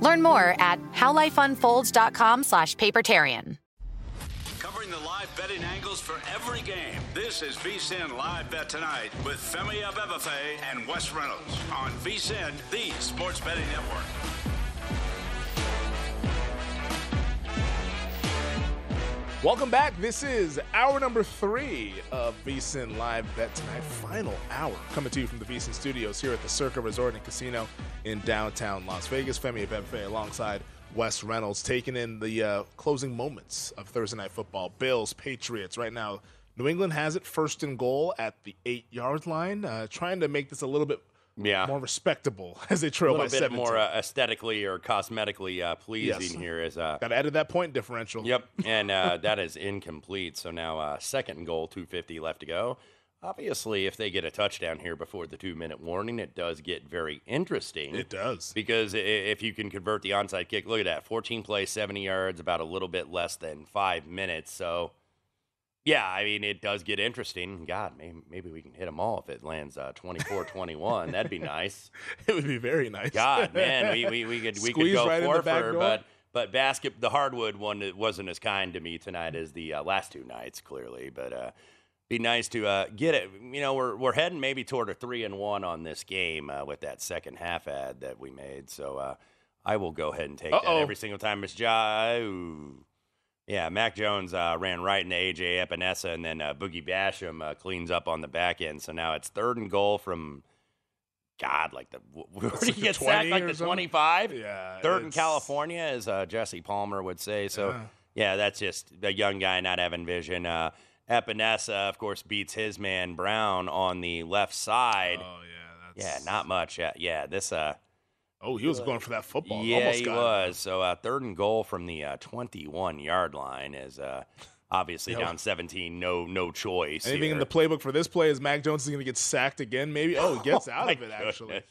Learn more at howlifeunfolds.com slash papertarian. Covering the live betting angles for every game. This is VSIN Live Bet Tonight with Femi Abebefe and Wes Reynolds on VSIN, the sports betting network. Welcome back. This is hour number three of VSIN Live Bet Tonight, final hour, coming to you from the VSIN studios here at the Circa Resort and Casino in downtown Las Vegas. Femi Abebefe alongside Wes Reynolds taking in the uh, closing moments of Thursday Night Football. Bills, Patriots. Right now, New England has it first and goal at the eight yard line, uh, trying to make this a little bit yeah. more respectable as they trail a by little bit 17. more uh, aesthetically or cosmetically uh, pleasing Yes. here is uh, Got to edit that point differential. Yep, and uh, that is incomplete. So now uh, second and goal, 250 left to go. Obviously, if they get a touchdown here before the two-minute warning, it does get very interesting. It does. because if you can convert the onside kick, look at that, 14 plays, 70 yards, about a little bit less than five minutes. So, yeah, I mean, it does get interesting. God, maybe, maybe we can hit them all if it lands uh, 24-21. That'd be nice. It would be very nice. God, man, we, we, we could we could go right in the back forfeit, door. but but basket the hardwood one that wasn't as kind to me tonight as the uh, last two nights, clearly. But uh, be nice to uh, get it. You know, we're we're heading maybe toward a three and one on this game uh, with that second half ad that we made. So uh, I will go ahead and take that Uh-oh. every single time, Miss Ja. ooh. Yeah, Mac Jones uh, ran right into AJ Epenesa, and then uh, Boogie Basham uh, cleans up on the back end. So now it's third and goal from God, like the where did he get sacked? Like the twenty-five. Yeah, third in California, as uh, Jesse Palmer would say. So Yeah. yeah. that's just a young guy not having vision. Uh, Epenesa, of course, beats his man Brown on the left side. Oh yeah, yeah, not much. Uh, yeah, this. Uh, Oh, he was going for that football. yeah, Almost he got it. was. So uh, third and goal from the uh, twenty-one yard line is uh, obviously Yeah. down seventeen. No, no choice. Anything in the playbook for this play is Mac Jones is going to get sacked again. Maybe. Oh, he gets Oh, out of it actually.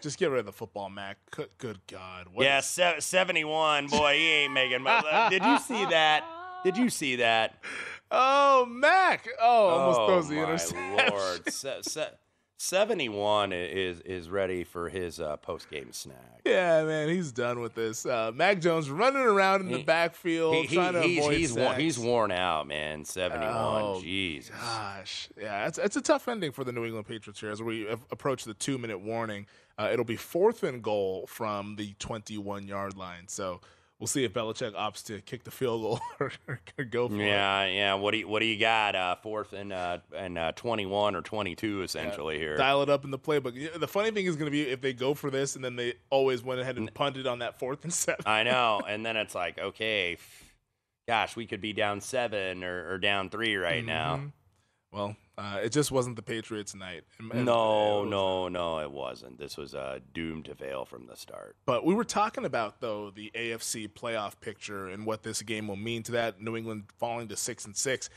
Just get rid of the football, Mac. Good, God. What Yeah, se- 71. Boy, he ain't making much. uh, Did you see that? Did you see that? Oh, Mac. Oh, almost oh, throws the my interception. Lord. Se- se- 71 is is ready for his uh, post game snack. Yeah, man, he's done with this. Uh, Mac Jones running around in the backfield He- he- trying to he's, avoid he's, worn, sacks. he's worn out, man. 71. Oh, Jesus. Gosh, yeah, it's, it's a tough ending for the New England Patriots here as we approach the two minute warning. Uh, it'll be fourth and goal from the 21 yard line. So we'll see if Belichick opts to kick the field goal or, or go for yeah, it. Yeah, yeah. What do you what do you got? Uh, fourth and uh, and uh, 21 or 22 essentially yeah. here. Dial it up in the playbook. The funny thing is going to be if they go for this and then they always went ahead and punted on that fourth and seven. I know, and then it's like, okay, gosh, we could be down seven or, or down three right mm-hmm. now. Well, uh, it just wasn't the Patriots' night. And, no, no, no, it wasn't. This was uh, doomed to fail from the start. But we were talking about though the AFC playoff picture and what this game will mean to that. New England falling to six and six.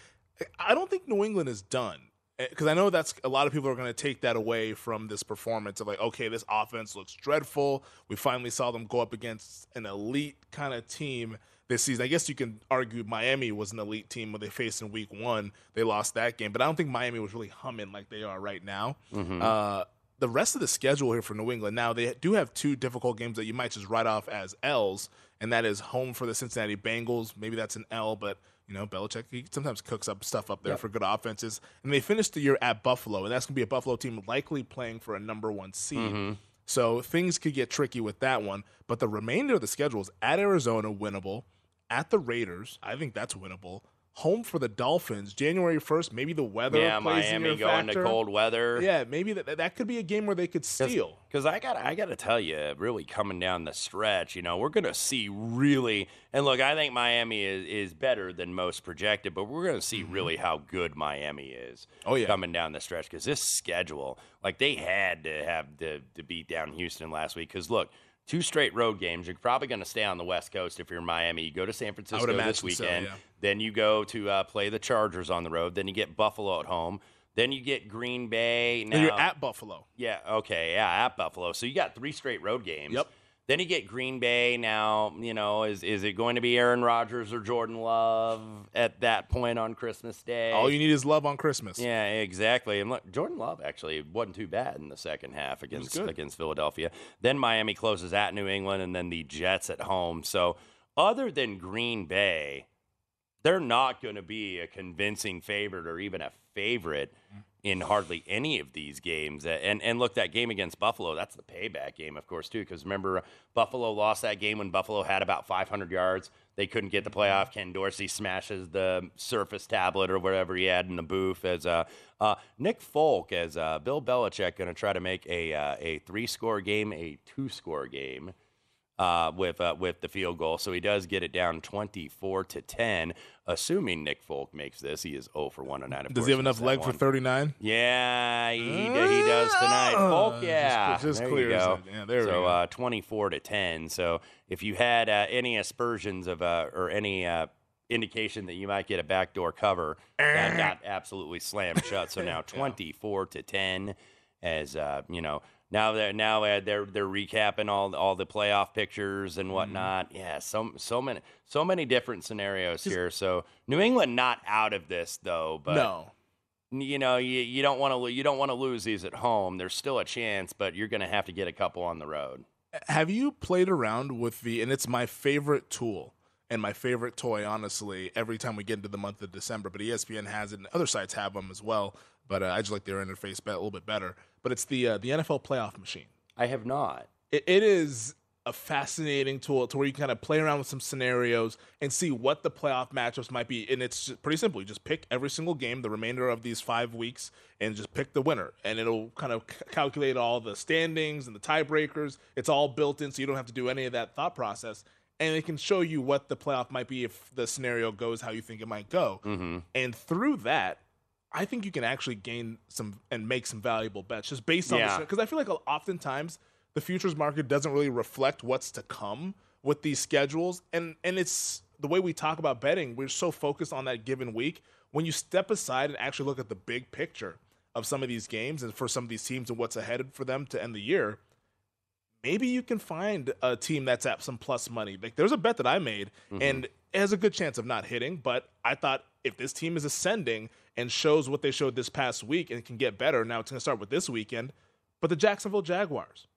I don't think New England is done because eh, I know that's a lot of people are going to take that away from this performance of like, okay, this offense looks dreadful. We finally saw them go up against an elite kind of team this season. I guess you can argue Miami was an elite team when they faced in Week One. They lost that game, but I don't think Miami was really humming like they are right now. Mm-hmm. Uh, the rest of the schedule here for New England now they do have two difficult games that you might just write off as L's, and that is home for the Cincinnati Bengals. Maybe that's an L, but you know Belichick he sometimes cooks up stuff up there yep. for good offenses. And they finished the year at Buffalo, and that's going to be a Buffalo team likely playing for a number one seed. Mm-hmm. So things could get tricky with that one. But the remainder of the schedule is at Arizona, winnable at the Raiders. I think that's winnable. Home for the Dolphins, January first. Maybe the weather. Yeah, plays Miami in going factor. to cold weather. Yeah, maybe that that could be a game where they could steal. Because I got I got to tell you, really coming down the stretch, you know, we're going to see really. And look, I think Miami is is better than most projected, but we're going to see mm-hmm. really how good Miami is. Oh yeah, coming down the stretch because this schedule, like they had to have to to beat down Houston last week. Because look two straight road games. You're probably going to stay on the West Coast if you're in Miami. You go to San Francisco this weekend. So, yeah. Then you go to uh, play the Chargers on the road. Then you get Buffalo at home. Then you get Green Bay. Now, and you're at Buffalo. Yeah. Okay. Yeah, at Buffalo. So you got three straight road games. Yep. Then you get Green Bay. Now, you know, is is it going to be Aaron Rodgers or Jordan Love at that point on Christmas Day? All you need is love on Christmas. Yeah, exactly. And look, Jordan Love actually wasn't too bad in the second half against against Philadelphia. Then Miami closes at New England, and then the Jets at home. So, other than Green Bay, they're not going to be a convincing favorite or even a favorite mm. In hardly any of these games. And and look, that game against Buffalo, that's the payback game, of course, too. Because remember, Buffalo lost that game when Buffalo had about 500 yards. They couldn't get the playoff. Ken Dorsey smashes the Surface tablet or whatever he had in the booth. As uh, uh, Nick Folk, as uh, Bill Belichick, going to try to make a uh, a three score game a two score game uh, with uh, with the field goal. So he does get it down 24 to 10. Assuming Nick Folk makes this, he is 0 for 1 on 9. Does he have enough leg for 39? Yeah, he, he does tonight. Uh, Folk, yeah. Just, just there clear. You go. Yeah, there so, we go. Uh, 24 to 10. So if you had uh, any aspersions of uh, or any uh, indication that you might get a backdoor cover, that got absolutely slammed shut. So now 24 to 10 as, uh, you know, now they're now they're they're recapping all all the playoff pictures and mm-hmm. whatnot. Mm-hmm. Yeah, so so many so many different scenarios here. So New England not out of this though, but no. You know, you, you don't want to you don't want to lose these at home. There's still a chance, but you're going to have to get a couple on the road. Have you played around with the and it's my favorite tool and my favorite toy honestly every time we get into the month of December, but ESPN has it and other sites have them as well but uh, I just like their interface a little bit better. But it's the uh, the NFL playoff machine. I have not. It, it is a fascinating tool to where you can kind of play around with some scenarios and see what the playoff matchups might be. And it's pretty simple. You just pick every single game, the remainder of these five weeks, and just pick the winner. And it'll kind of c- calculate all the standings and the tiebreakers. It's all built in, so you don't have to do any of that thought process. And it can show you what the playoff might be if the scenario goes how you think it might go. Mm-hmm. And through that, I think you can actually gain some and make some valuable bets just based on yeah. because I feel like oftentimes the futures market doesn't really reflect what's to come with these schedules and and it's the way we talk about betting we're so focused on that given week when you step aside and actually look at the big picture of some of these games and for some of these teams and what's ahead for them to end the year maybe you can find a team that's at some plus money like there's a bet that I made mm-hmm. and it has a good chance of not hitting but I thought if this team is ascending and shows what they showed this past week and can get better. Now it's going to start with this weekend, but the Jacksonville Jaguars,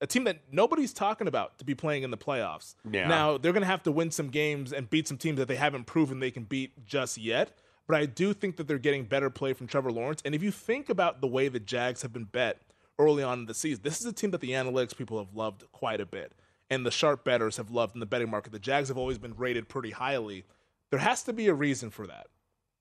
a team that nobody's talking about to be playing in the playoffs. Yeah. Now they're going to have to win some games and beat some teams that they haven't proven they can beat just yet. But I do think that they're getting better play from Trevor Lawrence. And if you think about the way the Jags have been bet early on in the season, this is a team that the analytics people have loved quite a bit. and the sharp bettors have loved in the betting market. The Jags have always been rated pretty highly. There has to be a reason for that.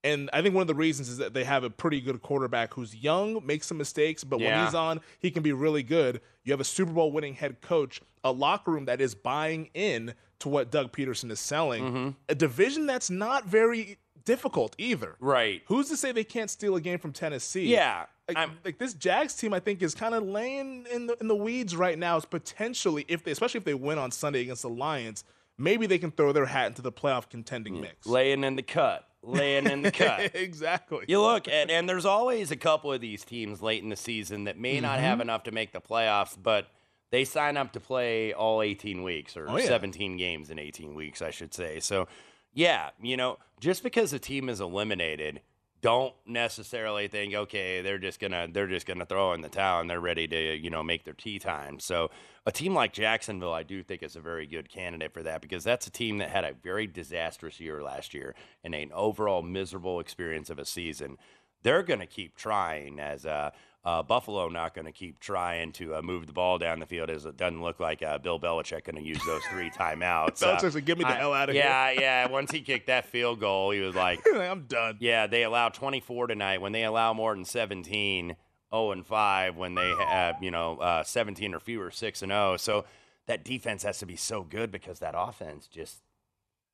And I think one of the reasons is that they have a pretty good quarterback who's young, makes some mistakes, but Yeah. when he's on, he can be really good. You have a Super Bowl winning head coach, a locker room that is buying in to what Doug Pederson is selling, Mm-hmm. a division that's not very difficult either. Right. Who's to say they can't steal a game from Tennessee? Yeah. Like, I'm- like this Jags team, I think, is kind of laying in the in the weeds right now. Is potentially if they, especially if they win on Sunday against the Lions, maybe they can throw their hat into the playoff contending mix. Laying in the cut. Laying in the cut. exactly. You look, and, and there's always a couple of these teams late in the season that may not Mm-hmm. have enough to make the playoffs, but they sign up to play all 18 weeks or Oh, yeah. 17 games in 18 weeks, I should say. So, yeah, you know, just because a team is eliminated, don't necessarily think, okay, they're just gonna they're just gonna throw in the towel and they're ready to you know make their tea time. So a team like Jacksonville, I do think is a very good candidate for that because that's a team that had a very disastrous year last year and an overall miserable experience of a season. They're going to keep trying as uh, uh, Buffalo not going to keep trying to uh, move the ball down the field as it doesn't look like uh, Bill Belichick going to use those three timeouts. Uh, Belichick's like, "Get me the I- hell outta here." Yeah, yeah. Once he kicked that field goal, he was like, I'm done. yeah, they allow 24 tonight. When they allow more than 17, 0 and 5. When they have, you know, uh, 17 or fewer, 6 and 0. So that defense has to be so good because that offense just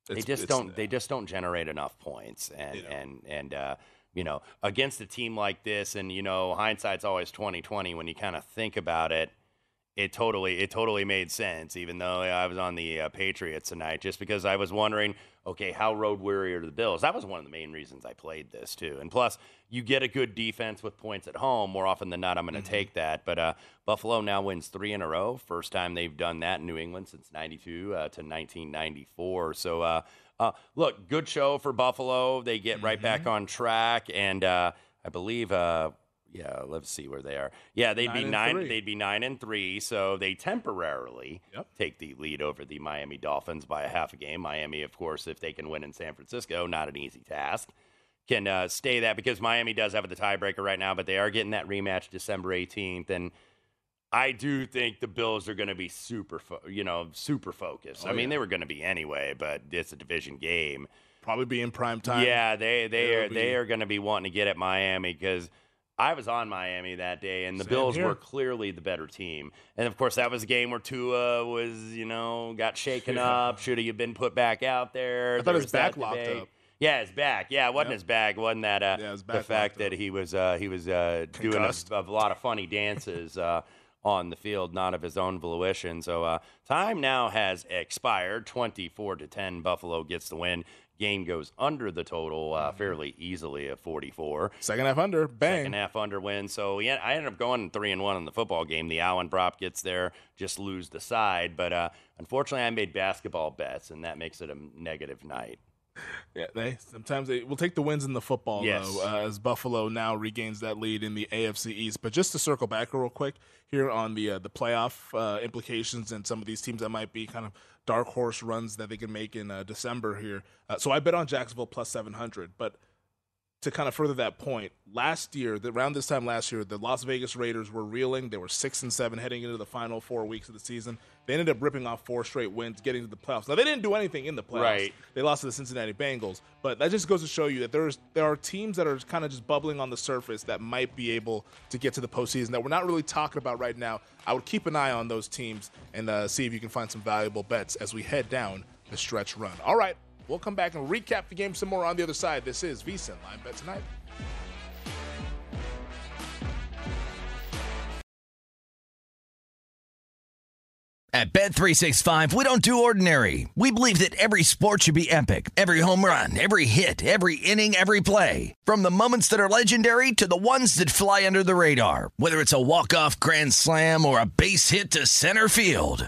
they just don't they just don't generate enough points and You know. and and uh, you know against a team like this and you know hindsight's always 2020 when you kind of think about it it totally it totally made sense even though I was on the uh, Patriots tonight just because I was wondering okay how road weary are the Bills? That was one of the main reasons I played this too. And plus you get a good defense with points at home more often than not I'm going to take that but uh, Buffalo now wins three in a row first time they've done that in New England since 92 uh, to 1994 so uh, look good show for Buffalo they get right back on track and uh, I believe uh, yeah, let's see where they are. Yeah, they'd Nine be nine. three. They'd be nine and three. So they temporarily Yep. take the lead over the Miami Dolphins by a half a game. Miami, of course, if they can win in San Francisco, not an easy task. Can uh, stay that because Miami does have the tiebreaker right now, but they are getting that rematch December eighteenth, and I do think the Bills are going to be super, fo- you know, super focused. Oh, I mean, yeah. they were going to be anyway, but it's a division game. Probably be in prime time. Yeah, they they It'll are they are going to be wanting to get at Miami because I was on Miami that day, and the Same Bills here. were clearly the better team. And of course, that was a game where Tua was you know got shaken Yeah. up. Should he have been put back out there? I thought There his back locked debate. up. Yeah, his back. Yeah, it wasn't Yep. his back. Wasn't that uh, Yeah, the fact that he was uh, he was uh, doing a, a lot of funny dances uh, on the field, not of his own volition. So uh, time now has expired. Twenty-four to ten, Buffalo gets the win. Game goes under the total uh, fairly easily at forty-four. Second half under. Bang. Second half under win. So yeah, I ended up going three and one in the football game. The Allen prop gets there, just lose the side. But uh, unfortunately, I made basketball bets, and that makes it a negative night. Yeah, they sometimes they will take the wins in the football Yes. though, uh, as Buffalo now regains that lead in the AFC East. But just to circle back real quick here on the uh, the playoff uh, implications and some of these teams that might be kind of dark horse runs that they can make in uh, December here. Uh, so I bet on Jacksonville plus seven hundred, but. To kind of further that point, last year, the, around this time last year, the Las Vegas Raiders were reeling. They were six and seven heading into the final four weeks of the season. They ended up ripping off four straight wins, getting to the playoffs. Now they didn't do anything in the playoffs. Right. They lost to the Cincinnati Bengals, but that just goes to show you that there's there are teams that are kind of just bubbling on the surface that might be able to get to the postseason that we're not really talking about right now. I would keep an eye on those teams and uh, see if you can find some valuable bets as we head down the stretch run. All right, we'll come back and recap the game some more on the other side. This is VSIN Live Bet Tonight. At Bet365, we don't do ordinary. We believe that every sport should be epic. Every home run, every hit, every inning, every play. From the moments that are legendary to the ones that fly under the radar. Whether it's a walk-off grand slam or a base hit to center field.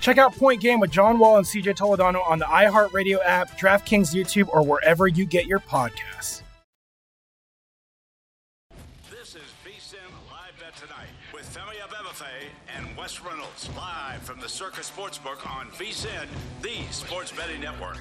Check out Point Game with John Wall and CJ Toledano on the iHeartRadio app, DraftKings YouTube, or wherever you get your podcasts. This is VSIN Live Bet Tonight with Femi Abebefe and Wes Reynolds. Live from the Circa Sportsbook on VSIN, the sports betting network.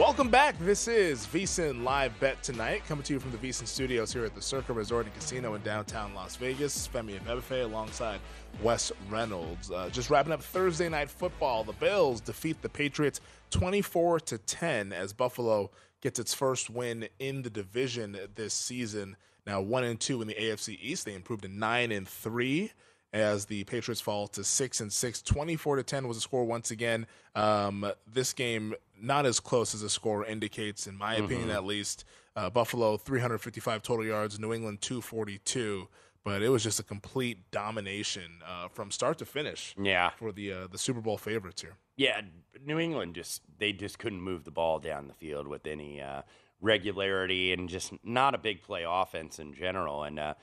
Welcome back. This is VSIN Live Bet Tonight, coming to you from the VSIN studios here at the Circa Resort and Casino in downtown Las Vegas. Femi Abebefe alongside Wes Reynolds. Uh, just wrapping up Thursday night football. The Bills defeat the Patriots 24 to 10 as Buffalo gets its first win in the division this season. Now one and two in the AFC East. They improved to nine and three as the Patriots fall to six and six. 24 to 10 was the score once again. Um, this game not as close as the score indicates, in my opinion, Mhm. at least. Uh, Buffalo 355 total yards, New England 242, but it was just a complete domination uh, from start to finish. Yeah. for the uh, the Super Bowl favorites here. Yeah, New England just they just couldn't move the ball down the field with any uh, regularity and just not a big play offense in general. And uh,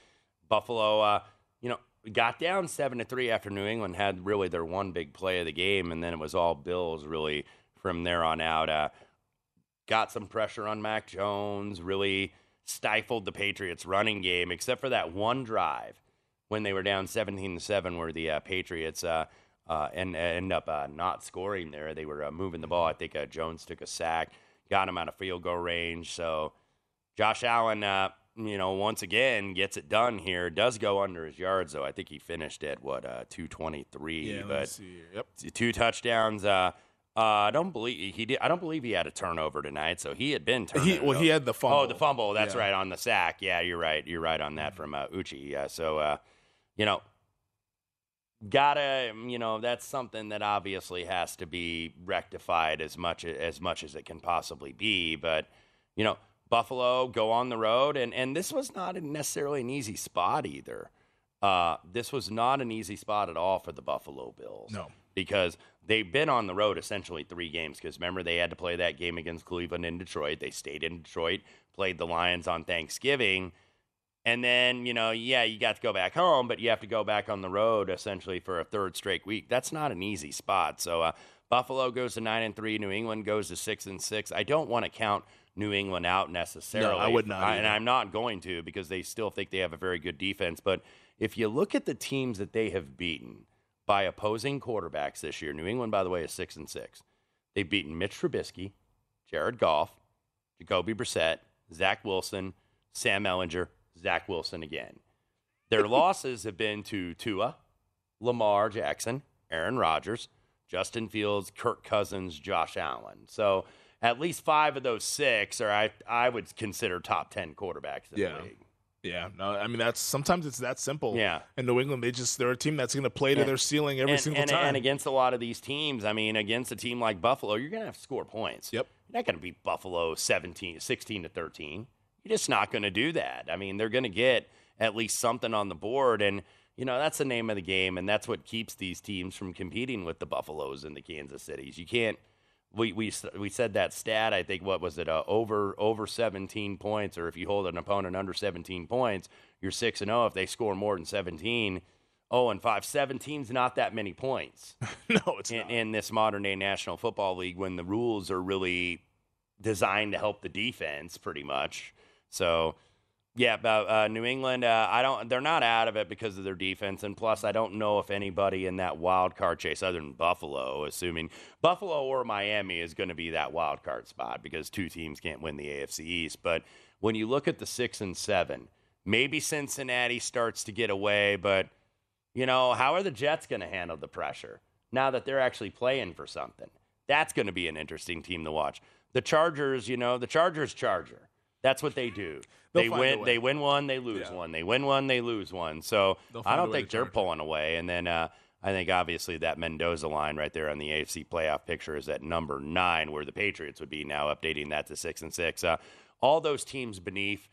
Buffalo, uh, you know, got down seven to three after New England had really their one big play of the game, and then it was all Bills really from there on out. Uh, got some pressure on Mac Jones, really stifled the Patriots' running game, except for that one drive when they were down 17 to 7, where the uh, Patriots uh, uh, and end up uh, not scoring there. They were uh, moving the ball. I think uh, Jones took a sack, got him out of field goal range. So Josh Allen, uh, you know, once again gets it done here. Does go under his yards though. I think he finished at what uh, 223. Yeah, but see. Yep. two touchdowns. Uh, I don't believe he did. I don't believe he had a turnover tonight. So he had been turning. He- well, he had the fumble. Oh, the fumble. That's Yeah. right on the sack. Yeah, you're right. You're right on that from uh, Uche. Yeah. So, uh, you know, gotta you know that's something that obviously has to be rectified as much as much as it can possibly be. But you know, Buffalo go on the road, and and this was not necessarily an easy spot either. Uh, this was not an easy spot at all for the Buffalo Bills. No. Because they've been on the road essentially three games. Because remember, they had to play that game against Cleveland in Detroit. They stayed in Detroit, played the Lions on Thanksgiving. And then, you know, yeah, you got to go back home, but you have to go back on the road essentially for a third straight week. That's not an easy spot. So uh, Buffalo goes to nine and three. New England goes to six and six. I don't want to count New England out necessarily. I would not I- and. I'm not going to because they still think they have a very good defense. But if you look at the teams that they have beaten by opposing quarterbacks this year, New England, by the way, is six and six. They've beaten Mitch Trubisky, Jared Goff, Jacoby Brissett, Zach Wilson, Sam Ehlinger, Zach Wilson again. Their losses have been to Tua, Lamar Jackson, Aaron Rodgers, Justin Fields, Kirk Cousins, Josh Allen. So at least five of those six are I I would consider top ten quarterbacks in Yeah. the league. Yeah, no, I mean that's sometimes it's that simple. Yeah. In New England, they just they're a team that's going to play to And- their ceiling every and, single and, time. And against a lot of these teams, I mean, against a team like Buffalo, you're going to have to score points. Yep. You're not going to beat Buffalo 17, 16 to 13. You're just not going to do that. I mean, they're going to get at least something on the board. And, you know, that's the name of the game. And that's what keeps these teams from competing with the Buffaloes and the Kansas Cities. You can't. We, we, we said that stat. I think what was it? Uh, over over 17 points, or if you hold an opponent under 17 points, you're six and zero. If they score more than 17, oh and five. 17's not that many points. no, it's in, not. in this modern day National Football League when the rules are really designed to help the defense, pretty much. So, yeah, but uh, New England, uh, I don't. They're not out of it because of their defense, and plus, I don't know if anybody in that wild card chase, other than Buffalo, assuming Buffalo or Miami is going to be that wild card spot because two teams can't win the AFC East. But when you look at the six and seven, maybe Cincinnati starts to get away, but you know, how are the Jets going to handle the pressure now that they're actually playing for something? That's going to be an interesting team to watch. The Chargers, you know, the Chargers Charger. That's what they do. They win. They win one. They lose one. They win one. They lose one. So I don't think they're pulling away. And then uh, I think obviously that Mendoza line right there on the AFC playoff picture is at number nine, where the Patriots would be now updating that to six and six. Uh, all those teams beneath,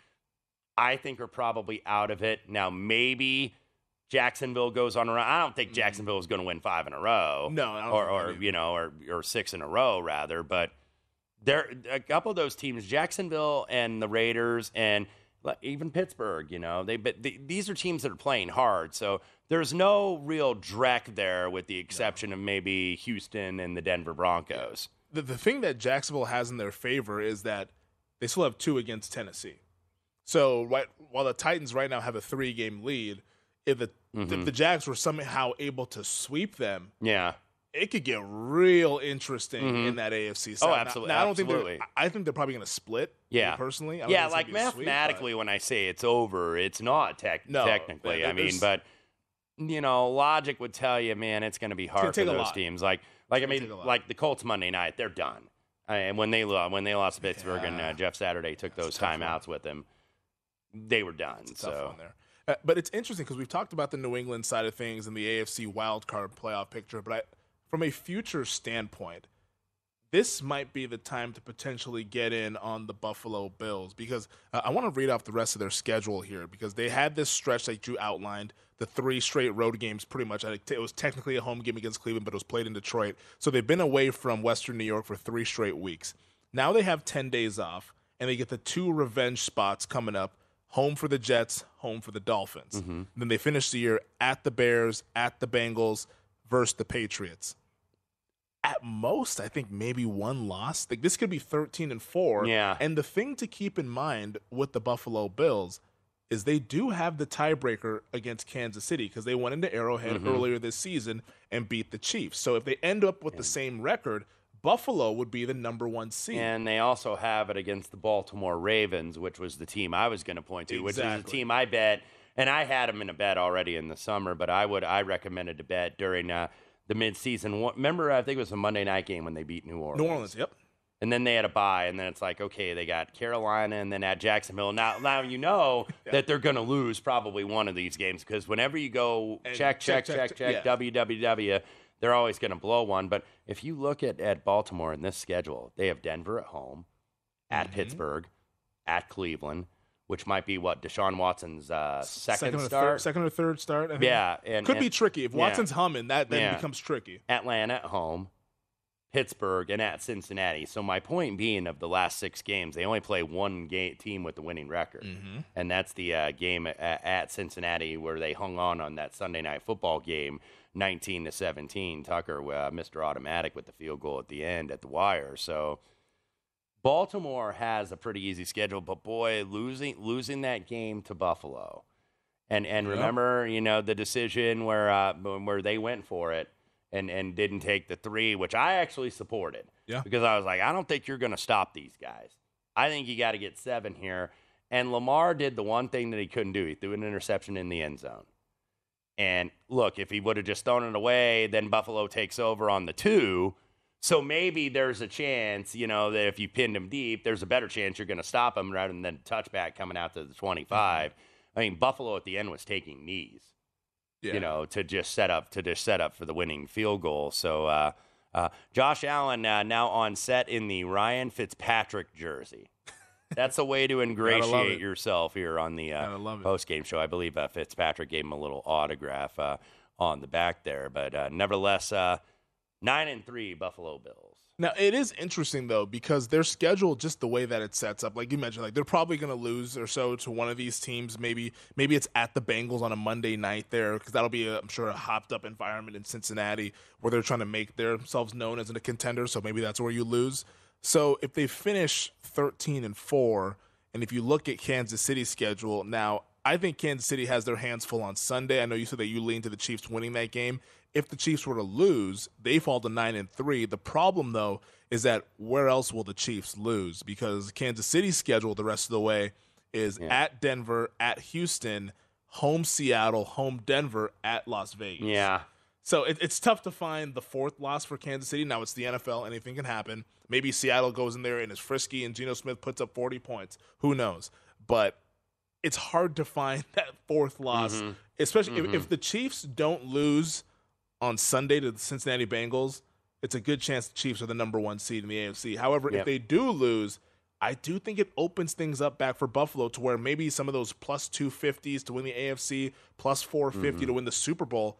I think, are probably out of it now. Maybe. Jacksonville goes on a run. I don't think Jacksonville is going to win five in a row. No, I don't or, think or you know, or or six in a row rather. But there, a couple of those teams, Jacksonville and the Raiders, and even Pittsburgh. You know, they but the, these are teams that are playing hard. So there's no real dreck there, with the exception of maybe Houston and the Denver Broncos. the, the thing that Jacksonville has in their favor is that they still have two against Tennessee. So right, while the Titans right now have a three game lead, if the if Mhm. the Jags were somehow able to sweep them, Yeah. It could get real interesting Mhm. in that AFC. Oh, South. Now- absolutely, Now, I don't think absolutely. they're. I think they're probably going to split. Yeah, personally. I don't yeah, think like sweep, mathematically, when I say it's over, it's not tech- No, technically. I mean, but you know, logic would tell you, man, it's going to be hard for those lot. teams. Like, like I mean, take a lot. like the Colts Monday night, they're done. And when they lo- when they lost to Pittsburgh and uh, Jeff Saturday took those timeouts with them, they were done. so one there. Uh, but it's interesting because we've talked about the New England side of things and the AFC wild card playoff picture. But I, from a future standpoint, this might be the time to potentially get in on the Buffalo Bills because uh, I want to read off the rest of their schedule here because they had this stretch that you outlined, the three straight road games pretty much. It was technically a home game against Cleveland, but it was played in Detroit. So they've been away from Western New York for three straight weeks. Now they have 10 days off and they get the two revenge spots coming up home for the Jets, home for the Dolphins. Then they finish the year at the Bears, at the Bengals, versus the Patriots. At most, I think maybe one loss. Like this could be 13 and 4. Yeah. And the thing to keep in mind with the Buffalo Bills is they do have the tiebreaker against Kansas City because they went into Arrowhead Mhm. earlier this season and beat the Chiefs. So if they end up with the same record, Buffalo would be the number one seed. And they also have it against the Baltimore Ravens, which was the team I was going to point to, which is the team I bet, and I had them in a bet already in the summer, but I would I recommended to bet during uh, the midseason. Remember, I think it was a Monday night game when they beat New Orleans. New Orleans, yep. And then they had a bye, and then it's like, okay, they got Carolina, and then at Jacksonville. Now, now you know that they're going to lose probably one of these games because whenever you go check, check, check, check, check, check, yeah. WWW, they're always going to blow one. But if you look at, at Baltimore in this schedule, they have Denver at home, at Mm-hmm. Pittsburgh, at Cleveland, which might be what Deshaun Watson's uh, second, or start. third, second or third start. I think. Yeah, and- could be tricky if yeah. Watson's humming. That then Yeah. becomes tricky. Atlanta at home, Pittsburgh, and at Cincinnati. So my point being, of the last six games, they only play one game team with the winning record, Mhm. and that's the uh, game at, at Cincinnati where they hung on on that Sunday night football game, nineteen to seventeen. Tucker, uh, Mr. Automatic, with the field goal at the end at the wire. So. Baltimore has a pretty easy schedule, but boy, losing losing that game to Buffalo, and and Yep. remember, you know, the decision where uh, where they went for it and and didn't take the three, which I actually supported. Yeah. Because I was like, I don't think you're going to stop these guys. I think you got to get seven here. And Lamar did the one thing that he couldn't do. He threw an interception in the end zone. And look, if he would have just thrown it away, then Buffalo takes over on the two. So maybe there's a chance, you know, that if you pinned him deep, there's a better chance you're going to stop him rather than touchback coming out to the 25. I mean, Buffalo at the end was taking knees, you know, to just set up to just set up for the winning field goal. So uh, uh, Josh Allen uh, now on set in the Ryan Fitzpatrick jersey. That's a way to ingratiate yourself here on the uh, post game show. I believe uh, Fitzpatrick gave him a little autograph uh, on the back there, but uh, nevertheless, uh, nine and three Buffalo Bills. Now it is interesting though because their schedule, just the way that it sets up, like you mentioned, like they're probably going to lose or so to one of these teams. Maybe maybe it's at the Bengals on a Monday night there because that'll be, I'm sure, a hopped up environment in Cincinnati where they're trying to make themselves known as a contender. So maybe that's where you lose. So if they finish 13 and four, and if you look at Kansas City's schedule now, I think Kansas City has their hands full on Sunday. I know you said that you lean to the Chiefs winning that game. If the Chiefs were to lose, they fall to nine and three. The problem though is that where else will the Chiefs lose? Because Kansas City's schedule the rest of the way is at Denver, at Houston, home Seattle, home Denver, at Las Vegas. Yeah. So it, it's tough to find the fourth loss for Kansas City. Now it's the NFL; anything can happen. Maybe Seattle goes in there and is frisky, and Geno Smith puts up 40 points. Who knows? But it's hard to find that fourth loss, Mhm. especially Mhm. if, if the Chiefs don't lose on Sunday to the Cincinnati Bengals. It's a good chance the Chiefs are the number one seed in the AFC. However, if they do lose, I do think it opens things up back for Buffalo to where maybe some of those plus 250s to win the AFC, plus 450 Mhm. to win the Super Bowl,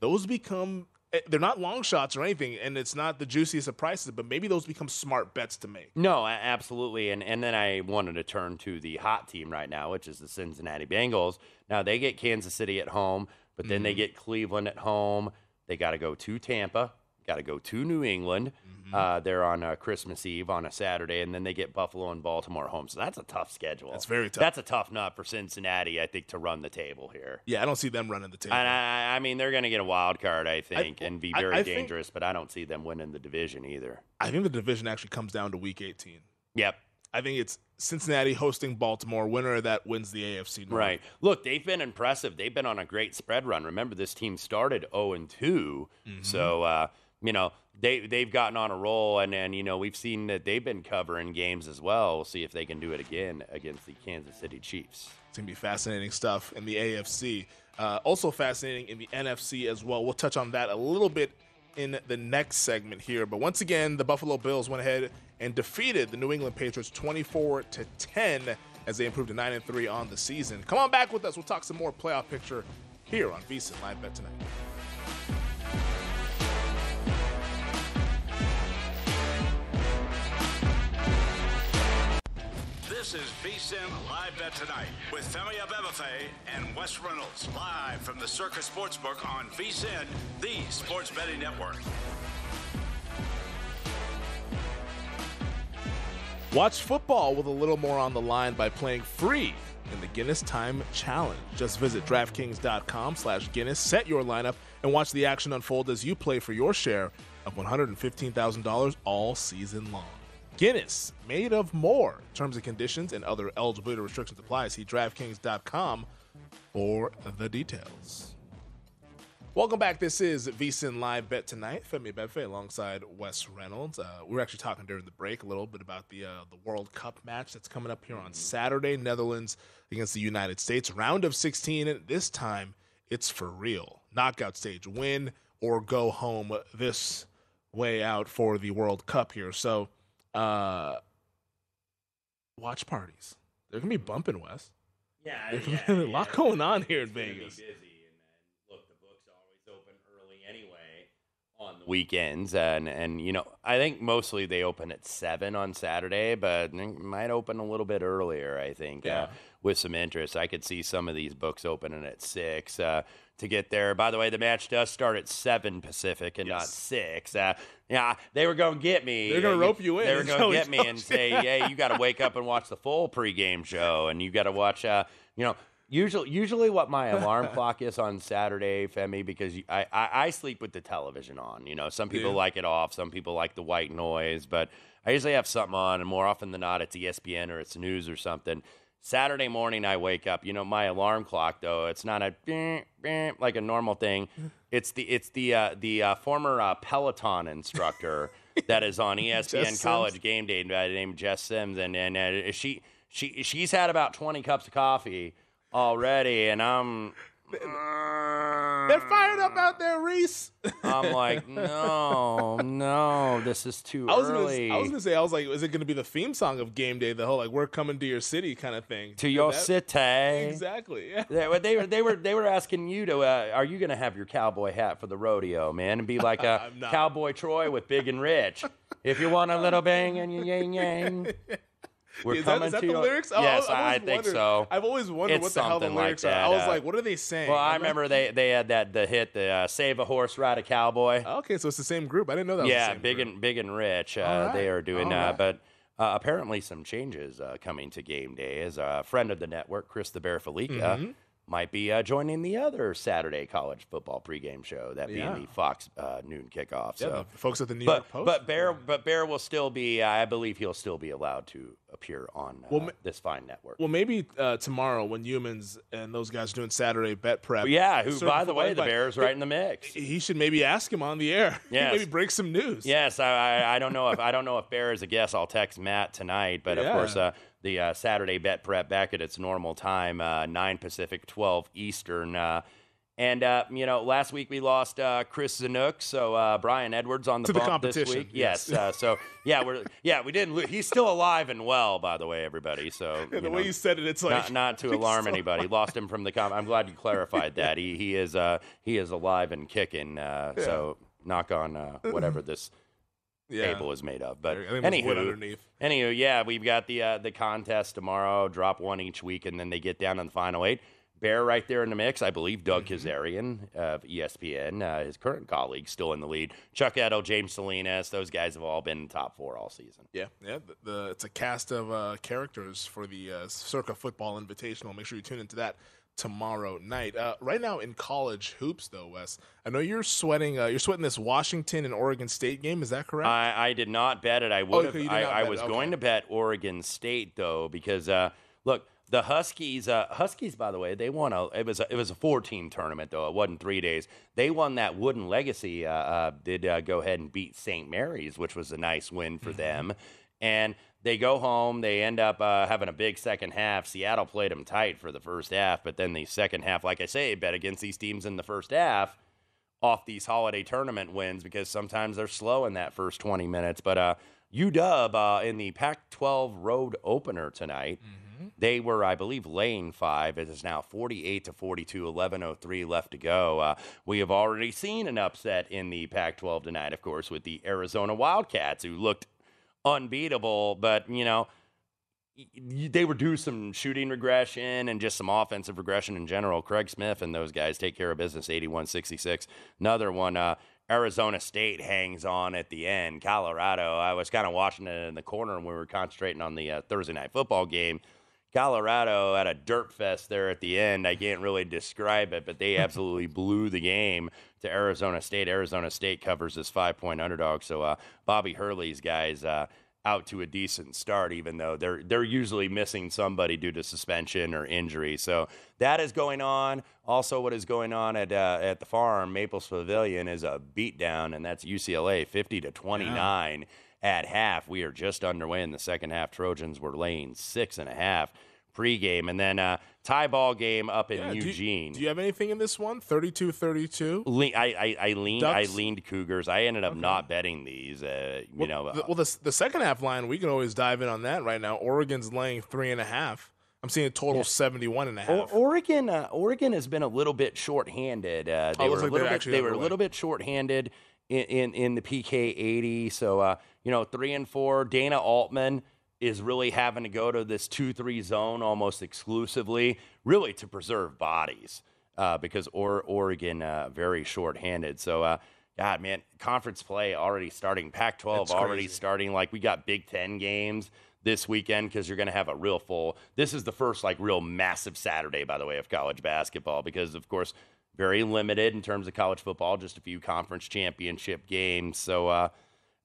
those become eh, they're not long shots or anything, and it's not the juiciest of prices, but maybe those become smart bets to make. No, absolutely. And and then I wanted to turn to the hot team right now, which is the Cincinnati Bengals. Now they get Kansas City at home, but then they Mhm. get Cleveland at home. They got to go to Tampa, got to go to New England. Mm-hmm. Uh, they're on uh, Christmas Eve on a Saturday, and then they get Buffalo and Baltimore home. So that's a tough schedule. That's very tough. That's a tough nut for Cincinnati, I think, to run the table here. Yeah, I don't see them running the table. And I, I mean, they're going to get a wild card, I think, and be very I think- dangerous. but I don't see them winning the division either. I think the division actually comes down to week 18. Yep. I think it's Cincinnati hosting Baltimore. Winner of that wins the AFC. North. Right. Look, they've been impressive. They've been on a great spread run. Remember, this team started 0 and 2. Mm-hmm. So, uh, you know, they, they've gotten on a roll. And, then, you know, we've seen that they've been covering games as well. We'll see if they can do it again against the Kansas City Chiefs. It's going to be fascinating stuff in the AFC. Uh, also fascinating in the NFC as well. We'll touch on that a little bit in the next segment here. But once again, the Buffalo Bills went ahead and defeated the New England Patriots 24 to 10 as they improved to 9 and 3 on the season. Come on back with us. We'll talk some more playoff picture here on VSiN Live Bet tonight. This is VSIN Live Bet Tonight with Femi Abebefe and Wes Reynolds live from the Circa Sportsbook on VSIN, the sports betting network. Watch football with a little more on the line by playing free in the Guinness Time Challenge. Just visit DraftKings.com slash Guinness, set your lineup, and watch the action unfold as you play for your share of $115,000 all season long. Guinness, made of more. Terms and conditions and other eligibility restrictions apply. See DraftKings.com for the details. Welcome back. This is VSIN Live Bet Tonight. Femi Befe alongside Wes Reynolds. Uh, we were actually talking during the break a little bit about the uh, the World Cup match that's coming up here on Saturday. Netherlands against the United States. Round of 16. And this time, it's for real. Knockout stage. Win or go home this way out for the World Cup here. So, uh, watch parties. They're going to be bumping, Wes. Yeah, There's yeah, a yeah. lot going on here in It's gonna be Vegas. busy, and then look, the books are always open early anyway on the weekends, and and you know I think mostly they open at seven on Saturday, but they might open a little bit earlier. I think Yeah. uh, with some interest, I could see some of these books opening at six. Uh, to get there. By the way, the match does start at seven Pacific and not six. Uh, yeah, they were going to get me. They're gonna Uh, rope you in. They were gonna get me and say, "Hey, you got to wake up and watch the full pregame show, and you got to watch." Uh, you know, usually, usually what my alarm clock is on Saturday, Femi, because you- I, I I sleep with the television on. You know, some people Yeah. like it off, some people like the white noise, but I usually have something on, and more often than not, it's ESPN or it's news or something. Saturday morning, I wake up. You know, my alarm clock though, it's not a like a normal thing. It's the it's the uh, the uh, former uh, Peloton instructor that is on ESPN College Game Day uh, named Jess Sims, and and uh, she she she's had about twenty cups of coffee already, and I'm They're fired up out there, Reese. I'm like, no, no, this is too I was gonna, early. I was gonna say, I was like, is it gonna be the theme song of game day? The whole like we're coming to your city kind of thing. to your That- city. Exactly. Yeah. They, were- they were they were they were asking you to uh, are you gonna have your cowboy hat for the rodeo, man, and be like a cowboy Troy with big and rich. If you want a little bang and yang yang. We're is that, coming is that to the your- lyrics? Yes, I've I always think wondered- so. I've always wondered It's what the hell the something like lyrics are. I was uh, like, what are they saying? Well, I remember they they had that the hit the uh, save a horse ride a cowboy. Okay, so it's the same group. I didn't know that. was the yeah, same big group. and big and rich. Uh, All They are doing, all uh, right. but uh, apparently some changes uh, coming to game day. As a friend of the network, Chris the Bear Fallica. Mhm. Might be uh, joining the other Saturday college football pregame show, that Yeah. being the Fox uh, noon kickoff. Yeah, so, folks at the New but, York Post. But Bear, but Bear will still be. Uh, I believe he'll still be allowed to appear on uh, Well, this fine network. Well, maybe uh, tomorrow when Youmans and those guys are doing Saturday bet prep. yeah, who by the way, the Bears right in the mix. He should maybe ask him on the air. Yeah, maybe break some news. Yes, I, I, I don't know if I don't know if Bear is a guest. I'll text Matt tonight, but of course, uh, the uh, Saturday bet prep back at its normal time, uh, nine Pacific, twelve Eastern. Uh, and uh, you know, last week we lost uh, Chris Zanuck, so uh, Brian Edwards on the To the bump this competition, week. yes. Yes, uh, so yeah, we're yeah we didn't. lose. he's still alive and well, by the way, everybody. So Yeah, the way you said it, it's like not, not to alarm anybody. Lost him from the com. I'm glad you clarified that. He he is uh he is alive and kicking. Uh, Yeah. So knock on uh, whatever this Yeah. table is made of. But I think wood anywho, underneath. anywho, yeah, we've got the uh, the contest tomorrow. Drop one each week, and then they get down to the final eight. Bear right there in the mix. I believe Doug Mm-hmm. Kezirian of ESPN, uh, his current colleague, still in the lead. Chuck Edel, James Salinas, those guys have all been in top four all season. Yeah, yeah. The, the it's a cast of uh, characters for the uh, Circa Football Invitational. Make sure you tune into that tomorrow night. Uh, right now in college hoops, though, Wes, I know you're sweating. Uh, you're sweating this Washington and Oregon State game. Is that correct? I, I did not bet it. I would have. okay, I, I was it. going to bet Oregon State though because uh, look, the Huskies. Uh, Huskies, by the way, they won a. It was a, it was a four team tournament though. It wasn't three days. They won that Wooden Legacy. Uh, uh, did uh, go ahead and beat St. Mary's, which was a nice win Mm-hmm. for them. And they go home. They end up uh, having a big second half. Seattle played them tight for the first half, but then the second half, like I say, bet against these teams in the first half off these holiday tournament wins because sometimes they're slow in that first 20 minutes. But uh, UW uh, in the Pac 12 road opener tonight, they were, I believe, laying five. It is now 48 to 42, 11.03 left to go. Uh, we have already seen an upset in the Pac 12 tonight, of course, with the Arizona Wildcats, who looked unbeatable, but, you know, they were due some shooting regression and just some offensive regression in general. Craig Smith and those guys take care of business 81 66. Another one, uh, Arizona State hangs on at the end. Colorado, I was kind of watching it in the corner when we were concentrating on the uh, Thursday night football game. Colorado had a dirt fest there at the end. I can't really describe it, but they absolutely blew the game to Arizona State. Arizona State covers this five point underdog. So uh, Bobby Hurley's guys uh, out to a decent start, even though they're they're usually missing somebody due to suspension or injury. So that is going on. Also, what is going on at uh, at the farm Maples Pavilion is a beatdown, and that's UCLA fifty to twenty nine at half. We are just underway in the second half. Trojans were laying six and a half pregame, and then uh, tie ball game up in Yeah, do you- Eugene. Do you have anything in this one? 32-32? Le- I, I, I leaned I leaned Cougars. I ended up not betting these. Uh, you Well, know, the, well, the, the second half line, we can always dive in on that right now. Oregon's laying three and a half. I'm seeing a total 71 and a half. O- Oregon, uh, Oregon has been a little bit shorthanded. Uh, they Oh, were looks a little bit, they were a little bit shorthanded in, in in the PK 80. So uh, you know, three and four. Dana Altman is really having to go to this two three zone almost exclusively, really to preserve bodies uh, because or, Oregon uh, very shorthanded. So. Uh, God, man, conference play already starting. Pac 12 already crazy. starting. Like, we got Big Ten games this weekend because you're going to have a real full. This is the first, like, real massive Saturday, by the way, of college basketball because, of course, very limited in terms of college football, just a few conference championship games. So, uh,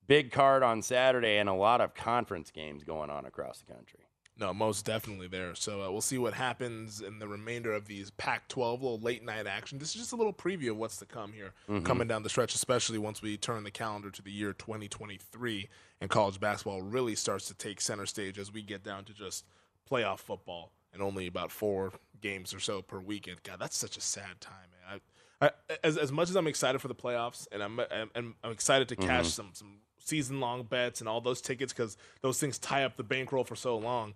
big card on Saturday and a lot of conference games going on across the country. No, most definitely there. So uh, we'll see what happens in the remainder of these Pac-12 little late night action. This is just a little preview of what's to come here, Mhm. coming down the stretch, especially once we turn the calendar to the year 2023 and college basketball really starts to take center stage as we get down to just playoff football and only about four games or so per weekend. God, that's such a sad time, man. I, I, as as much as I'm excited for the playoffs, and I'm I'm, I'm excited to cash Mhm. some some season long bets and all those tickets because those things tie up the bankroll for so long.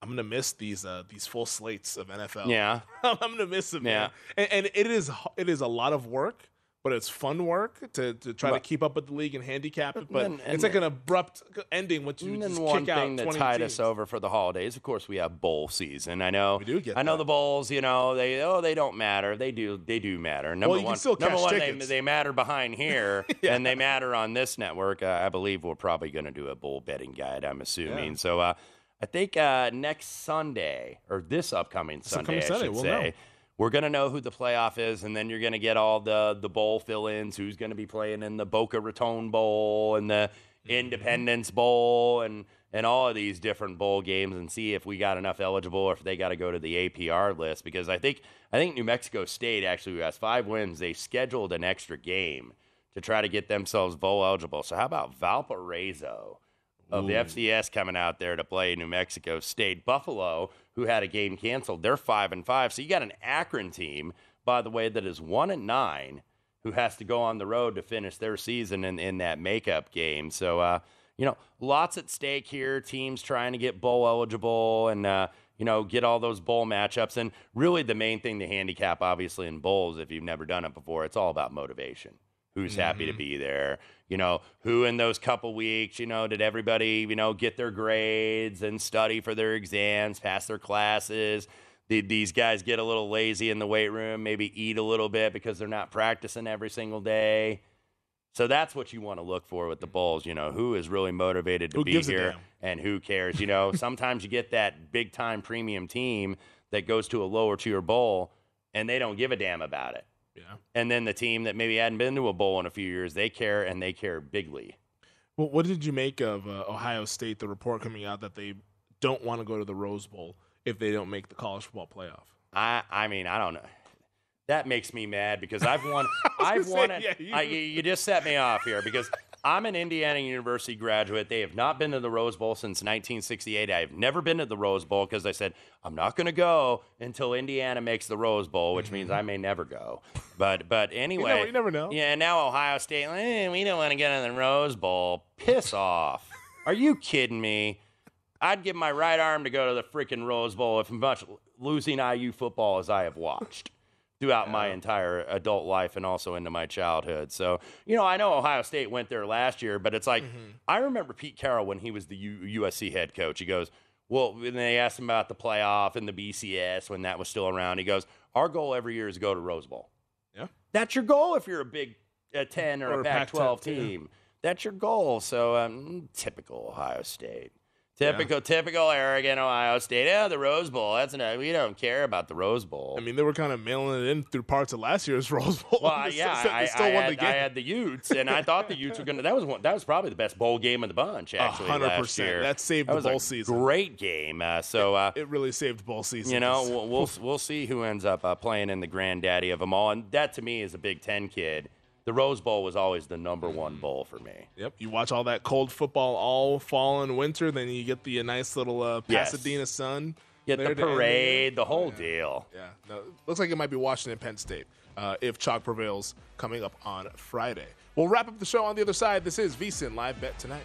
I'm gonna miss these uh, these full slates of NFL. Yeah. I'm gonna miss them. Yeah. and, and it is it is a lot of work, but it's fun work to, to try to keep up with the league and handicap it. But And- it's like an abrupt ending once you And just then one kick out thing that 20 tied teams. us over for the holidays, of course, we have bowl season. I know. We do get I know the bowls. You know, they oh they don't matter. They do. They do matter. Number you can one, still number cash one, they, tickets. they matter behind here, and they matter on this network. Uh, I believe we're probably going to do a bowl betting guide. I'm assuming. Yeah. So uh, I think uh, next Sunday or this upcoming Sunday, upcoming I should we'll say. know. We're gonna know who the playoff is, and then you're gonna get all the the bowl fill-ins. Who's gonna be playing in the Boca Raton Bowl and the mm-hmm. Independence Bowl and and all of these different bowl games, and see if we got enough eligible or if they got to go to the APR list. Because I think I think New Mexico State actually who has five wins. They scheduled an extra game to try to get themselves bowl eligible. So how about Valparaiso? of the FCS coming out there to play New Mexico State. Buffalo, who had a game canceled, they're five and five. So you got an Akron team, by the way, that is one and nine, who has to go on the road to finish their season in, in that makeup game. So uh, you know, lots at stake here. Teams trying to get bowl eligible and uh, you know, get all those bowl matchups. And really the main thing to handicap, obviously, in bowls, if you've never done it before, it's all about motivation. Who's happy to Mhm. be there? You know, who in those couple weeks, you know, did everybody, you know, get their grades and study for their exams, pass their classes? Did these guys get a little lazy in the weight room, maybe eat a little bit because they're not practicing every single day? So that's what you want to look for with the Bulls. You know, who is really motivated to Who be here and who cares? You know, sometimes you get that big time premium team that goes to a lower tier bowl and they don't give a damn about it. Yeah. And then the team that maybe hadn't been to a bowl in a few years, they care and they care bigly. Well, what did you make of uh, Ohio State? The report coming out that they don't want to go to the Rose Bowl if they don't make the college football playoff. I I mean, I don't know. That makes me mad because I've won. I've won say, it. yeah, you- I, you just set me off here because I'm an Indiana University graduate. They have not been to the Rose Bowl since 1968. I have never been to the Rose Bowl because I said I'm not going to go until Indiana makes the Rose Bowl, which means I may never go. But but anyway, you never know. Yeah, now Ohio State, eh, we don't want to get in the Rose Bowl. Piss off! Are you kidding me? I'd give my right arm to go to the freaking Rose Bowl if as much losing IU football as I have watched throughout my entire adult life and also into my childhood. So, you know, I know Ohio State went there last year, but it's like I remember Pete Carroll when he was the U- USC head coach. He goes, "Well, and they asked him about the playoff and the BCS when that was still around, he goes, "Our goal every year is to go to Rose Bowl." Yeah. That's your goal if you're a Big uh, 10 or, Or a a Pac 12 Pac-10, yeah. team. That's your goal. So, um, typical Ohio State. Typical, typical arrogant Ohio State. Yeah, the Rose Bowl. That's enough. We don't care about the Rose Bowl. I mean, they were kind of mailing it in through parts of last year's Rose Bowl. Well, yeah, still- I, still I won had, the game. I had the Utes, and I thought the Utes were going to. That was one. That was probably the best bowl game of the bunch. Actually, hundred percent. That saved That the was bowl a season. Great game. Uh, so uh, it really saved bowl season. you know, we'll we'll, we'll see who ends up uh, playing in the granddaddy of them all, and that to me is a Big Ten kid. The Rose Bowl was always the number one bowl for me. Yep, you watch all that cold football all fall and winter, then you get the uh, nice little uh, Yes. Pasadena sun. Get the to end year. parade, the whole deal. Yeah, no, looks like it might be Washington Penn State uh, if chalk prevails coming up on Friday. We'll wrap up the show on the other side. This is VSIN Live Bet Tonight.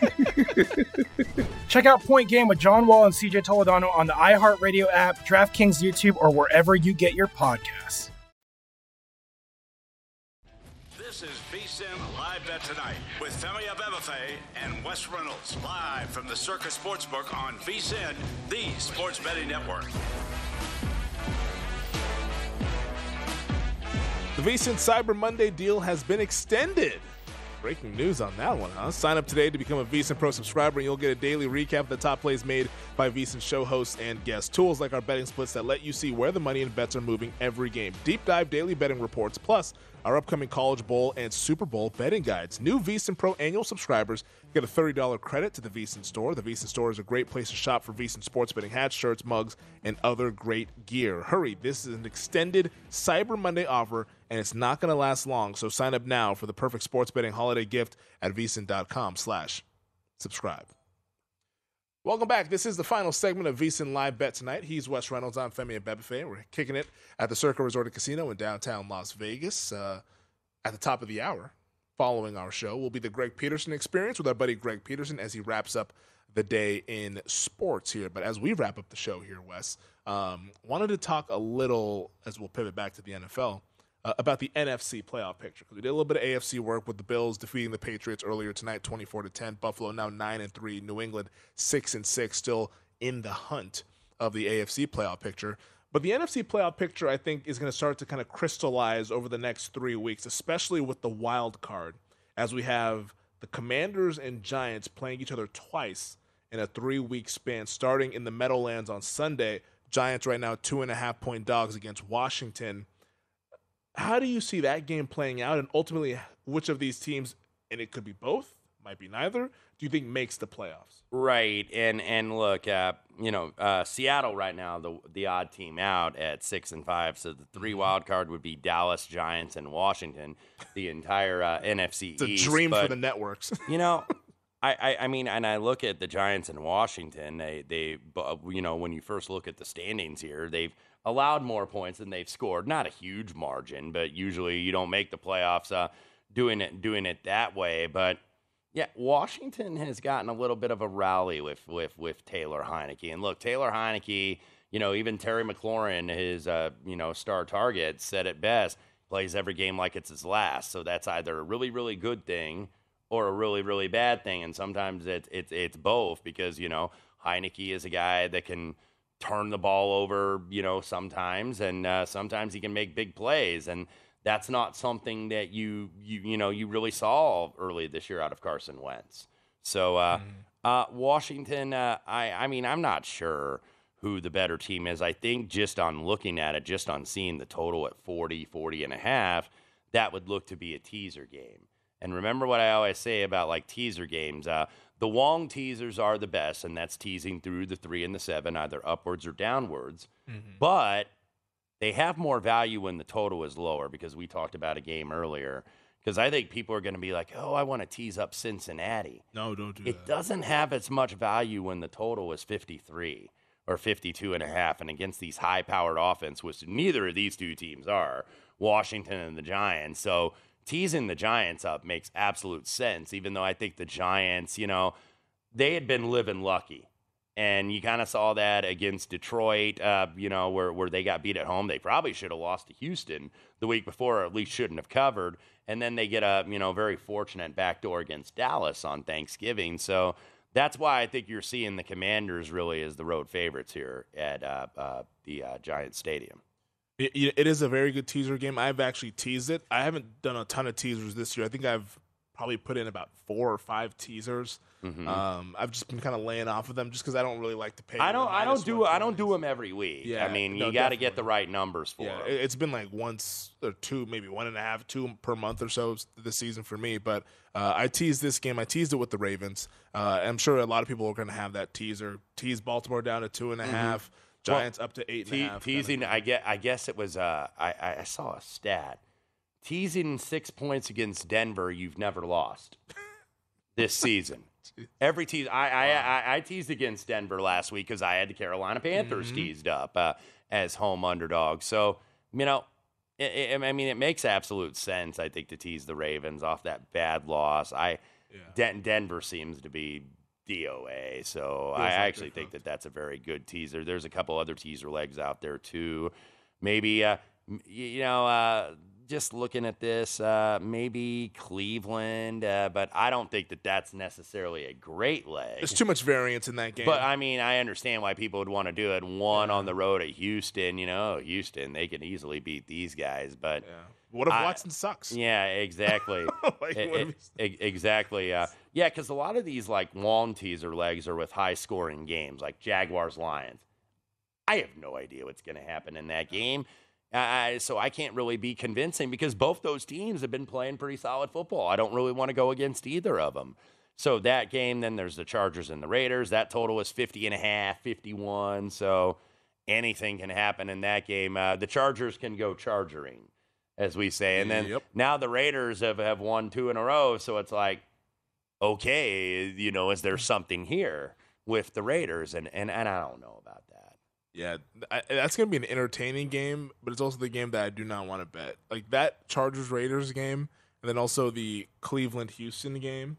Check out Point Game with John Wall and CJ Toledano on the iHeartRadio app, DraftKings YouTube, or wherever you get your podcasts. This is VSIN Live Bet Tonight with Femi Abebefe and Wes Reynolds. Live from the Circa Sportsbook on VSIN, the sports betting network. The VSiN Cyber Monday deal has been extended. Breaking news on that one, huh? Sign up today to become a VSiN Pro subscriber, and you'll get a daily recap of the top plays made by VSiN show hosts and guests. Tools like our betting splits that let you see where the money and bets are moving every game. Deep dive daily betting reports, plus our upcoming College Bowl and Super Bowl betting guides. New VSiN Pro annual subscribers get a $30 credit to the VSiN store. The VSiN store is a great place to shop for VSiN sports betting hats, shirts, mugs, and other great gear. Hurry, this is an extended Cyber Monday offer and it's not going to last long. So sign up now for the perfect sports betting holiday gift at vsin.com slash subscribe. Welcome back. This is the final segment of VSiN Live Bet tonight. He's Wes Reynolds. I'm Femi Abebefe. We're kicking it at the Circa Resort and Casino in downtown Las Vegas. Uh, at the top of the hour, following our show, will be the Greg Peterson experience with our buddy Greg Peterson as he wraps up the day in sports here. But as we wrap up the show here, Wes, um, wanted to talk a little, as we'll pivot back to the NFL, uh, about the NFC playoff picture because we did a little bit of AFC work with the Bills defeating the Patriots earlier tonight, twenty-four to ten. Buffalo now nine and three. New England six and six, still in the hunt of the AFC playoff picture. But the NFC playoff picture, I think, is going to start to kind of crystallize over the next three weeks, especially with the wild card, as we have the Commanders and Giants playing each other twice in a three-week span, starting in the Meadowlands on Sunday. Giants right now two and a half point dogs against Washington how do you see that game playing out and ultimately which of these teams and it could be both might be neither do you think makes the playoffs Right, and and look, uh, you know, uh, Seattle right now, the the odd team out at six and five. So the three wild card would be Dallas, Giants, and Washington. The entire uh, NFC it's a East. dream for the networks you know, I, I, I mean, and I look at the Giants in Washington. They, they, you know, when you first look at the standings here, they've allowed more points than they've scored. Not a huge margin, but usually you don't make the playoffs uh, doing it, doing it that way. But yeah, Washington has gotten a little bit of a rally with with with Taylor Heinicke. And look, Taylor Heinicke, you know, even Terry McLaurin, his uh, you know star target, said it best: plays every game like it's his last. So that's either a really really good thing or a really really bad thing. And sometimes it's it's it's both because you know Heinicke is a guy that can turn the ball over, you know, sometimes, and uh, sometimes he can make big plays and that's not something that you you you know you really saw early this year out of Carson Wentz. So uh, uh, Washington, uh, I I mean I'm not sure who the better team is. I think just on looking at it, just on seeing the total at 40, 40 and a half, that would look to be a teaser game. And remember what I always say about like teaser games. Uh, the Wong teasers are the best, and that's teasing through the three and the seven, either upwards or downwards. Mm-hmm. But they have more value when the total is lower because we talked about a game earlier. Because I think people are going to be like, oh, I want to tease up Cincinnati. no don't do It doesn't have as much value when the total is 53 or 52 and a half. And against these high powered offense, which neither of these two teams are, Washington and the Giants. So teasing the Giants up makes absolute sense, even though I think the Giants, you know, they had been living lucky. And you kind of saw that against Detroit, uh, you know, where, where they got beat at home. They probably should have lost to Houston the week before, or at least shouldn't have covered. And then they get a, you know, very fortunate backdoor against Dallas on Thanksgiving. So that's why I think you're seeing the Commanders really as the road favorites here at uh, uh, the uh, Giants Stadium. It, it is a very good teaser game. I've actually teased it. I haven't done a ton of teasers this year. I think I've probably put in about four or five teasers. Mhm. Um, I've just been kind of laying off of them just because I don't really like to pay. I don't. I don't do. I don't do them every week. Yeah, I mean, no, you got to get the right numbers for Yeah, 'em. it- it's been like once or two, maybe one and a half, two per month or so this season for me. But uh, I teased this game. I teased it with the Ravens. Uh, I'm sure a lot of people are going to have that teaser. Tease Baltimore down to two and a half. Giants Well, up to eight and te- a half. Teasing. I get. I guess it was. Uh, I, I saw a stat. Teasing six points against Denver. You've never lost this season. Every tease. I I, I I teased against Denver last week because I had the Carolina Panthers Mhm. teased up uh, as home underdogs. So you know. It, it, I mean, it makes absolute sense. I think to tease the Ravens off that bad loss. I Den- Denver seems to be DOA, so I actually think that that's a very good teaser. There's a couple other teaser legs out there too. Maybe uh, you know, uh, just looking at this, uh, maybe Cleveland, uh, but I don't think that that's necessarily a great leg. There's too much variance in that game. But I mean, I understand why people would want to do it. One on the road at Houston, you know, Houston, they can easily beat these guys. But what if I- Watson sucks? Yeah, exactly. Like, e- e- exactly. Uh, yeah, because a lot of these like long teaser legs are with high scoring games, like Jaguars Lions. I have no idea what's going to happen in that game. Uh, so I can't really be convincing because both those teams have been playing pretty solid football. I don't really want to go against either of them. So that game, then there's the Chargers and the Raiders. That total was 50 and a half, 51. So anything can happen in that game. Uh, the Chargers can go chargering, as we say. And then Yep. now the Raiders have, have won two in a row. So it's like, okay, you know, is there something here with the Raiders? And, and, and I don't know about that. Yeah, I, that's going to be an entertaining game, but it's also the game that I do not want to bet. Like that Chargers Raiders game, and then also the Cleveland Houston game,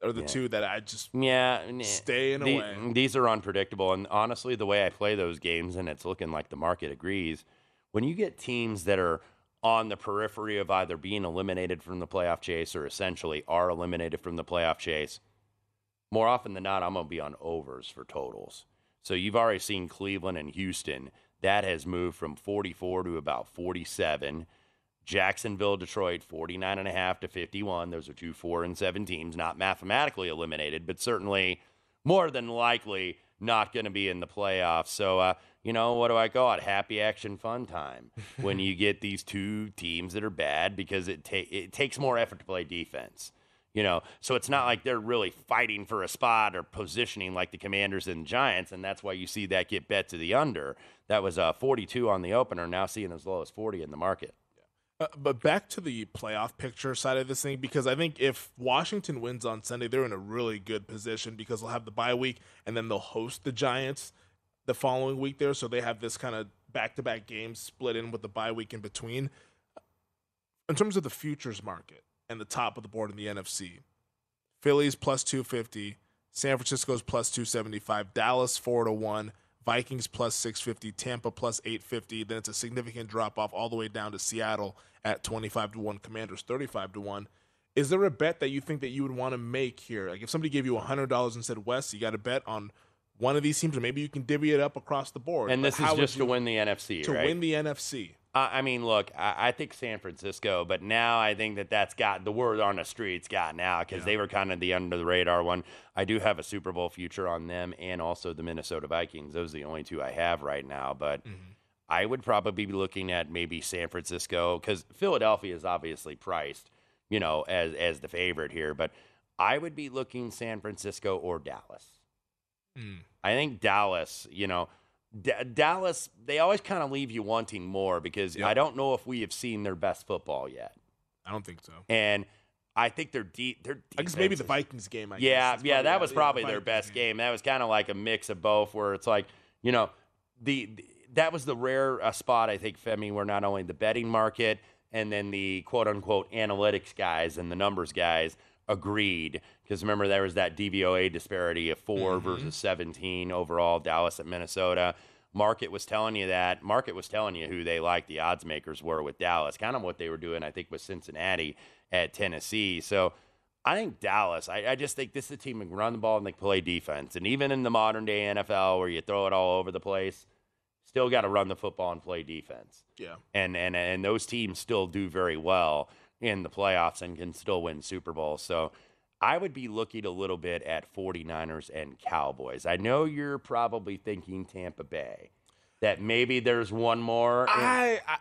are the Yeah. two that I just Yeah, nah. staying The- away. These are unpredictable, and honestly, the way I play those games, and it's looking like the market agrees. When you get teams that are on the periphery of either being eliminated from the playoff chase or essentially are eliminated from the playoff chase, more often than not, I'm going to be on overs for totals. So you've already seen Cleveland and Houston. That has moved from 44 to about 47. Jacksonville, Detroit, 49 and a half to 51. Those are two four and seven teams, not mathematically eliminated, but certainly more than likely not going to be in the playoffs. So, uh, you know, what do I call it? Happy action fun time when you get these two teams that are bad because it, ta- it takes more effort to play defense. You know, so it's not like they're really fighting for a spot or positioning like the Commanders and Giants, and that's why you see that get bet to the under. That was uh, 42 on the opener, now seeing as low as 40 in the market. Uh, but back to the playoff picture side of this thing, because I think if Washington wins on Sunday, they're in a really good position because they'll have the bye week and then they'll host the Giants the following week there. So they have this kind of back to back games split in with the bye week in between. In terms of the futures market and the top of the board in the NFC, Phillies plus 250, San Francisco's plus 275, Dallas 4 to 1, Vikings plus 650, Tampa plus 850. Then it's a significant drop off all the way down to Seattle at 25 to 1, Commanders 35 to 1. Is there a bet that you think that you would want to make here? Like if somebody gave you $100 and said, Wes, you got to bet on one of these teams, or maybe you can divvy it up across the board. And But this is just to win the NFC, To right? win the NFC. I I mean, look, I, I think San Francisco, but now I think that that's got the word on the streets got now because they were kind of the under the radar one. I do have a Super Bowl future on them and also the Minnesota Vikings. Those are the only two I have right now, but I would probably be looking at maybe San Francisco because Philadelphia is obviously priced, you know, as as the favorite here, but I would be looking San Francisco or Dallas. Hmm. I think Dallas, you know, D- Dallas, they always kind of leave you wanting more because I don't know if we have seen their best football yet. I don't think so. And I think they're deep. I guess maybe the Vikings game. I yeah, guess. Yeah, that was probably the their best game. That was kind of like a mix of both, where it's like you know, the, the that was the rare uh, spot I think, Femi, where not only the betting market and then the quote unquote analytics guys and the numbers guys agreed. Because remember, there was that DVOA disparity of 4 Mm-hmm. versus 17 overall, Dallas at Minnesota. Market was telling you that. Market was telling you who they liked the odds makers were with Dallas, kind of what they were doing, I think, with Cincinnati at Tennessee. So I think Dallas, I, I just think this is a team that can run the ball and they play defense. And even in the modern day NFL where you throw it all over the place, still got to run the football and play defense. Yeah. And, and, and those teams still do very well in the playoffs and can still win Super Bowl. So I would be looking a little bit at 49ers and Cowboys. I know you're probably thinking Tampa Bay, that maybe there's one more. I, I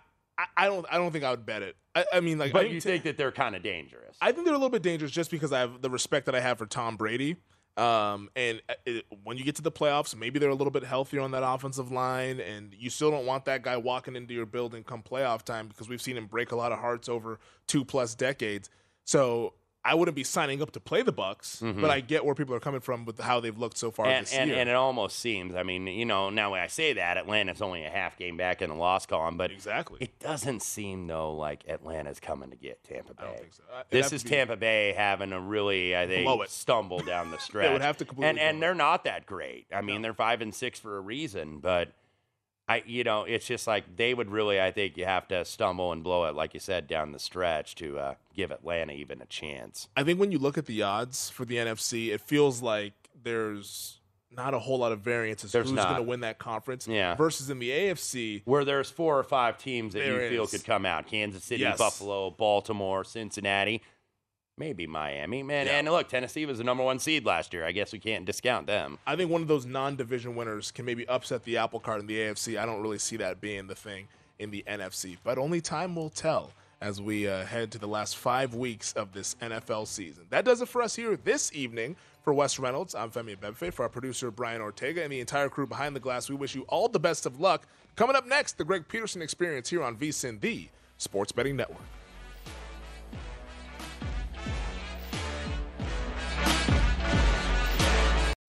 I don't I don't think I would bet it. I, I mean, like, but think you think that they're kind of dangerous. I think they're a little bit dangerous just because I have the respect that I have for Tom Brady. Um, and uh, it, when you get to the playoffs, maybe they're a little bit healthier on that offensive line, and you still don't want that guy walking into your building come playoff time because we've seen him break a lot of hearts over two plus decades. So I wouldn't be signing up to play the Bucs, Mhm. but I get where people are coming from with how they've looked so far and, this and, year. and it almost seems, I mean, you know, now when I say that, Atlanta's only a half game back in the loss column, but exactly. it doesn't seem, though, like Atlanta's coming to get Tampa Bay. so. It'd This is be- Tampa Bay having a really, I think, stumble down the stretch. they would have to completely and and they're not that great. I mean, they're five and six for a reason, but I, you know, it's just like they would really, I think, you have to stumble and blow it, like you said, down the stretch to uh, give Atlanta even a chance. I think when you look at the odds for the NFC, it feels like there's not a whole lot of variance as There's who's going to win that conference. Yeah. Versus in the AFC, where there's four or five teams that you feel is. could come out Kansas City, Yes. Buffalo, Baltimore, Cincinnati, maybe Miami. Man, Yeah. and look, Tennessee was the number one seed last year. I guess we can't discount them. I think one of those non-division winners can maybe upset the apple cart in the AFC. I don't really see that being the thing in the NFC, but only time will tell as we uh, head to the last five weeks of this NFL season. That does it for us here this evening. For Wes Reynolds, I'm Femi Bebefe. For our producer Brian Ortega and the entire crew behind the glass, we wish you all the best of luck. Coming up next, the Greg Peterson Experience here on VSIN, the Sports Betting Network.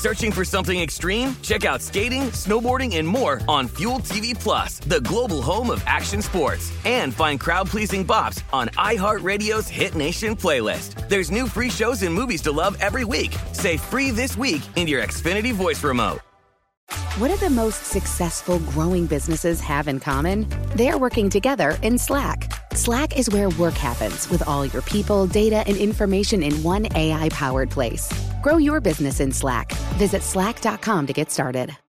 Searching for something extreme? Check out skating, snowboarding, and more on Fuel TV Plus, the global home of action sports. And find crowd-pleasing bops on iHeartRadio's Hit Nation playlist. There's new free shows and movies to love every week. Say free this week in your Xfinity voice remote. What do the most successful growing businesses have in common? They're working together in Slack. Slack is where work happens with all your people, data, and information in one AI powered place. Grow your business in Slack. Visit slack.com to get started.